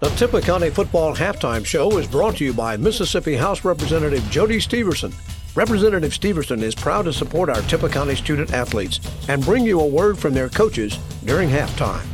The Tippah County Football Halftime Show is brought to you by Mississippi House Representative Jody Steverson. Representative Steverson is proud to support our Tippah County student athletes and bring you a word from their coaches during halftime.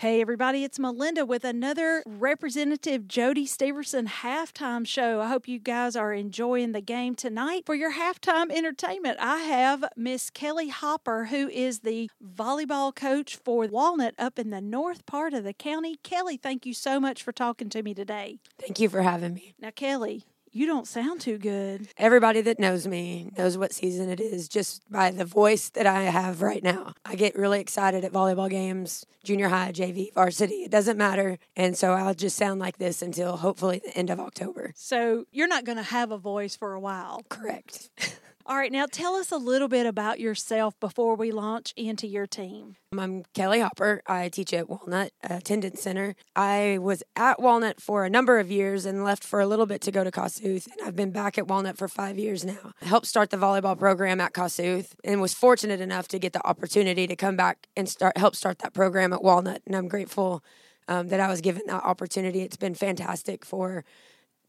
Hey, everybody, it's Melinda with another Representative Jody Steverson halftime show. I hope you guys are enjoying the game tonight. For your halftime entertainment, I have Miss Kelly Hopper, who is the volleyball coach for Walnut up in the north part of the county. Kelly, thank you so much for talking to me today. Thank you for having me. Now, Kelly, you don't sound too good. Everybody that knows me knows what season it is just by the voice that I have right now. I get really excited at volleyball games, junior high, JV, varsity. It doesn't matter. And so I'll just sound like this until hopefully the end of October. So you're not going to have a voice for a while. Correct. All right, now tell us a little bit about yourself before we launch into your team. I'm Kelly Hopper. I teach at Walnut Attendance Center. I was at Walnut for a number of years and left for a little bit to go to Kossuth. And I've been back at Walnut for five years now. I helped start the volleyball program at Kossuth and was fortunate enough to get the opportunity to come back and start help start that program at Walnut. And I'm grateful um, that I was given that opportunity. It's been fantastic for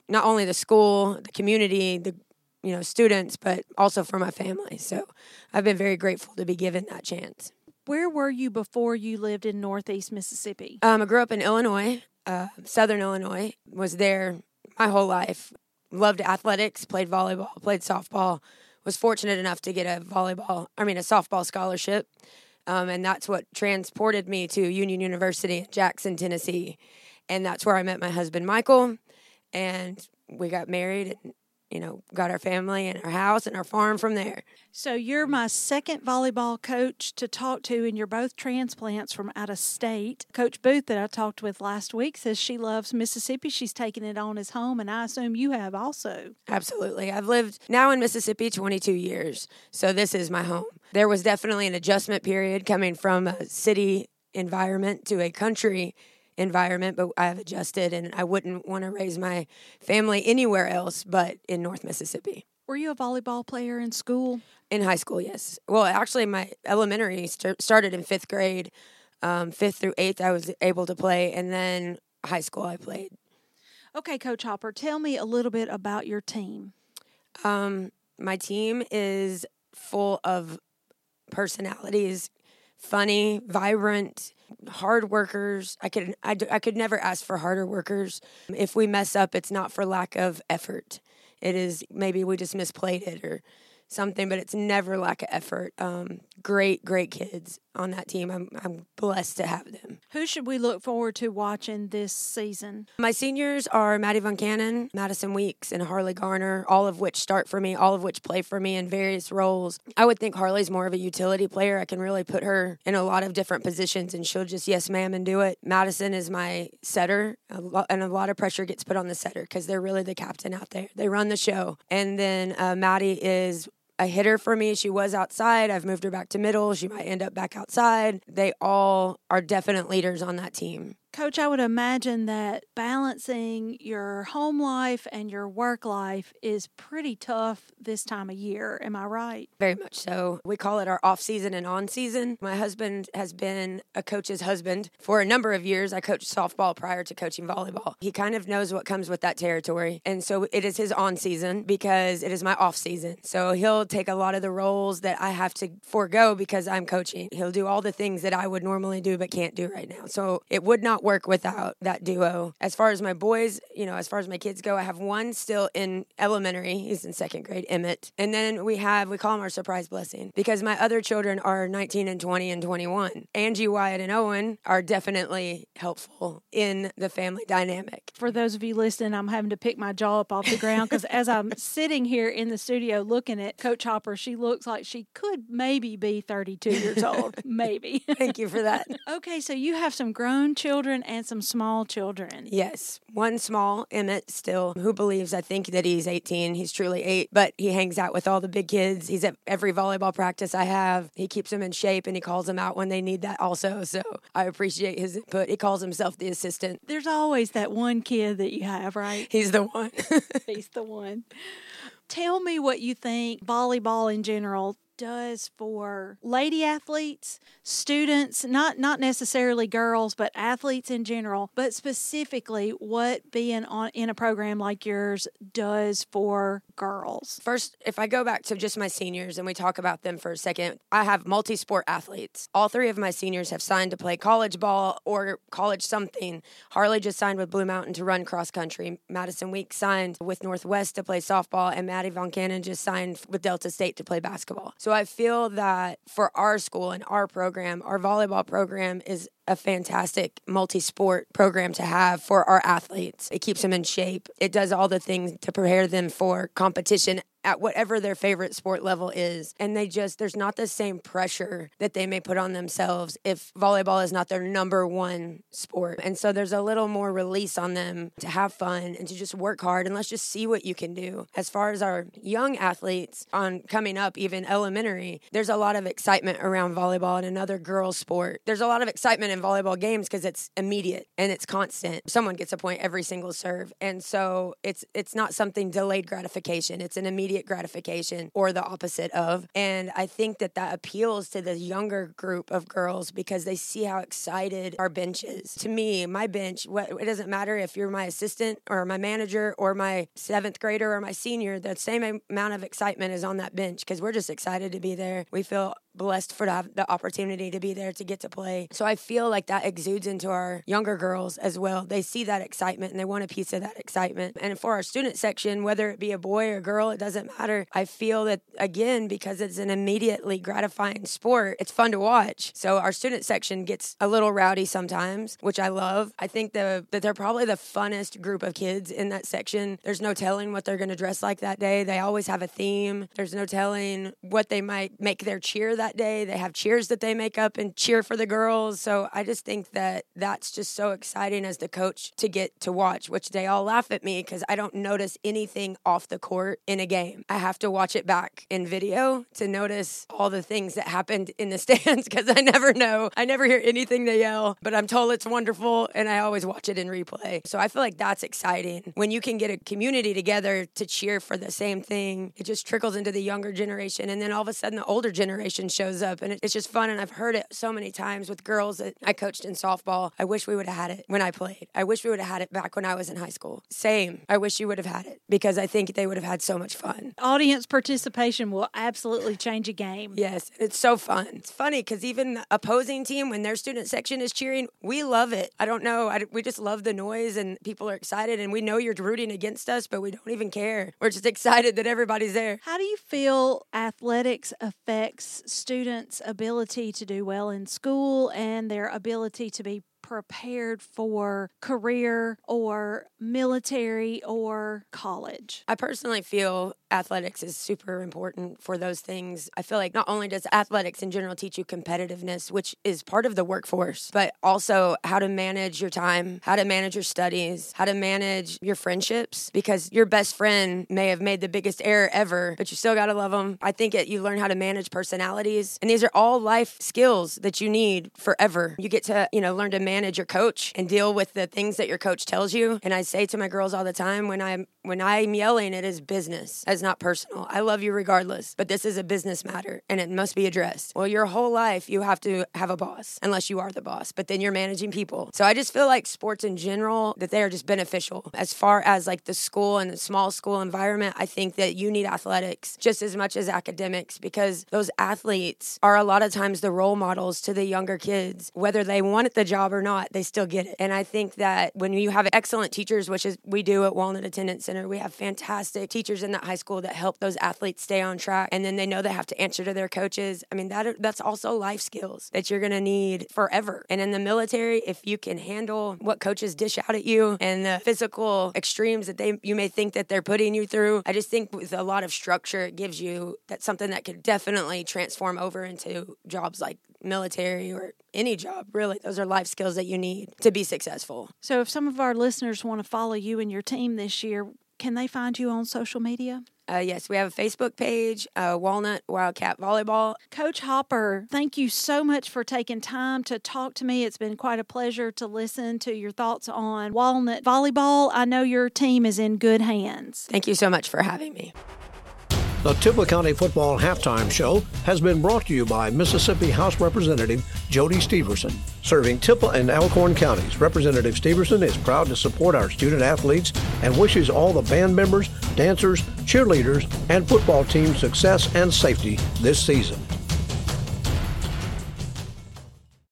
not only the school, the community, the you know students, but also for my family. So I've been very grateful to be given that chance. Where were you before you lived in Northeast Mississippi? Um, I grew up in Illinois, uh, Southern Illinois. Was there my whole life. Loved athletics. Played volleyball. Played softball. Was fortunate enough to get a volleyball. I mean, a softball scholarship. Um, and that's what transported me to Union University in Jackson, Tennessee. And that's where I met my husband, Michael. And we got married and you know, got our family and our house and our farm from there. So you're my second volleyball coach to talk to, and you're both transplants from out of state. Coach Booth, that I talked with last week, says she loves Mississippi. She's taking it on as home, and I assume you have also. Absolutely. I've lived now in Mississippi 22 years, so this is my home. There was definitely an adjustment period coming from a city environment to a country environment, but I've adjusted and I wouldn't want to raise my family anywhere else but in North Mississippi. Were you a volleyball player in school? In high school, yes. Well, actually, my elementary st- started in fifth grade. Um, fifth through eighth, I was able to play, and then high school, I played. Okay, Coach Hopper, tell me a little bit about your team. Um, my team is full of personalities, funny, vibrant, hard workers. I could I, I could never ask for harder workers. If we mess up, it's not for lack of effort. It is maybe we just misplayed it or something, but it's never lack of effort. Um, great, great kids on that team. I'm, I'm blessed to have them. Who should we look forward to watching this season? My seniors are Maddie Von Cannon, Madison Weeks, and Harley Garner, all of which start for me, all of which play for me in various roles. I would think Harley's more of a utility player. I can really put her in a lot of different positions and she'll just yes, ma'am, and do it. Madison is my setter, and a lot of pressure gets put on the setter because they're really the captain out there. They run the show. And then uh, Maddie is a hitter for me. She was outside. I've moved her back to middle. She might end up back outside. They all are definite leaders on that team. Coach, I would imagine that balancing your home life and your work life is pretty tough this time of year. Am I right? Very much so. We call it our off season and on season. My husband has been a coach's husband for a number of years. I coached softball prior to coaching volleyball. He kind of knows what comes with that territory. And so it is his on season because it is my off season. So he'll take a lot of the roles that I have to forego because I'm coaching. He'll do all the things that I would normally do but can't do right now. So it would not work without that duo. As far as my boys, you know, as far as my kids go, I have one still in elementary. He's in second grade, Emmett. And then we have, we call him our surprise blessing because my other children are 19 and 20 and 21. Angie, Wyatt, and Owen are definitely helpful in the family dynamic. For those of you listening, I'm having to pick my jaw up off the ground because as I'm sitting here in the studio looking at Coach Hopper, she looks like she could maybe be 32 years old. maybe. Thank you for that. okay, so you have some grown children children and some small children. Yes, one small, Emmett, still, who believes, I think, that he's 18. He's truly eight, but he hangs out with all the big kids. He's at every volleyball practice I have. He keeps them in shape and he calls them out when they need that also. So I appreciate his input. He calls himself the assistant. There's always that one kid that you have, right? He's the one. he's the one. Tell me what you think volleyball in general does for lady athletes, students, not not necessarily girls, but athletes in general, but specifically what being on in a program like yours does for girls. First, if I go back to just my seniors and we talk about them for a second, I have multi-sport athletes. All three of my seniors have signed to play college ball or college something. Harley just signed with Blue Mountain to run cross country. Madison Week signed with Northwest to play softball, and Maddie Von Cannon just signed with Delta State to play basketball. So I feel that for our school and our program, our volleyball program is a fantastic multi sport program to have for our athletes. It keeps them in shape. It does all the things to prepare them for competition at whatever their favorite sport level is. And they just, there's not the same pressure that they may put on themselves if volleyball is not their number one sport. And so there's a little more release on them to have fun and to just work hard and let's just see what you can do. As far as our young athletes on coming up, even elementary, there's a lot of excitement around volleyball and another girls' sport. There's a lot of excitement in volleyball games because it's immediate and it's constant. Someone gets a point every single serve. And so it's it's not something delayed gratification. It's an immediate gratification or the opposite of. And I think that that appeals to the younger group of girls because they see how excited our bench is. To me, my bench, what, it doesn't matter if you're my assistant or my manager or my seventh grader or my senior, the same amount of excitement is on that bench because we're just excited to be there. We feel blessed for to have the opportunity to be there to get to play. So I feel like that exudes into our younger girls as well. They see that excitement and they want a piece of that excitement. And for our student section, whether it be a boy or girl, it doesn't matter. I feel that again because it's an immediately gratifying sport, it's fun to watch. So our student section gets a little rowdy sometimes, which I love. I think the, that they're probably the funnest group of kids in that section. There's no telling what they're going to dress like that day. They always have a theme. There's no telling what they might make their cheer that day. They have cheers that they make up and cheer for the girls. So I just think that that's just so exciting as the coach to get to watch, which they all laugh at me because I don't notice anything off the court in a game. I have to watch it back in video to notice all the things that happened in the stands because I never know. I never hear anything they yell, but I'm told it's wonderful and I always watch it in replay. So I feel like that's exciting. When you can get a community together to cheer for the same thing, it just trickles into the younger generation. And then all of a sudden the older generation shows up and it's just fun. And I've heard it so many times with girls that I coached in softball. I wish we would have had it when I played. I wish we would have had it back when I was in high school. Same. I wish you would have had it because I think they would have had so much fun. Audience participation will absolutely change a game. Yes, it's so fun. It's funny because even the opposing team, when their student section is cheering, we love it. I don't know. I, we just love the noise and people are excited and we know you're rooting against us, but we don't even care. We're just excited that everybody's there. How do you feel athletics affects students' ability to do well in school and their ability to be prepared for career or military or college? I personally feel athletics is super important for those things. I feel like not only does athletics in general teach you competitiveness, which is part of the workforce, but also how to manage your time, how to manage your studies, how to manage your friendships, because your best friend may have made the biggest error ever, but you still got to love them. I think it, you learn how to manage personalities, and these are all life skills that you need forever. You get to, you know, learn to manage your coach and deal with the things that your coach tells you. And I say to my girls all the time when I'm when I'm yelling, it is business. As not personal. I love you regardless, but this is a business matter and it must be addressed. Well, your whole life you have to have a boss unless you are the boss, but then you're managing people. So I just feel like sports in general that they are just beneficial. As far as like the school and the small school environment, I think that you need athletics just as much as academics because those athletes are a lot of times the role models to the younger kids. Whether they want the job or not, they still get it. And I think that when you have excellent teachers, which is we do at Walnut Attendance Center, we have fantastic teachers in that high school school that help those athletes stay on track and then they know they have to answer to their coaches. I mean that that's also life skills that you're going to need forever. And in the military, if you can handle what coaches dish out at you and the physical extremes that they you may think that they're putting you through, I just think with a lot of structure it gives you that's something that could definitely transform over into jobs like military or any job, really. Those are life skills that you need to be successful. So, if some of our listeners want to follow you and your team this year, can they find you on social media? Uh, yes, we have a Facebook page, uh, Walnut Wildcat Volleyball. Coach Hopper, thank you so much for taking time to talk to me. It's been quite a pleasure to listen to your thoughts on Walnut Volleyball. I know your team is in good hands. Thank you so much for having me. The Tippah County Football Halftime Show has been brought to you by Mississippi House Representative Jody Steverson. Serving Tippah and Alcorn counties, Representative Steverson is proud to support our student athletes and wishes all the band members, dancers, cheerleaders, and football team success and safety this season.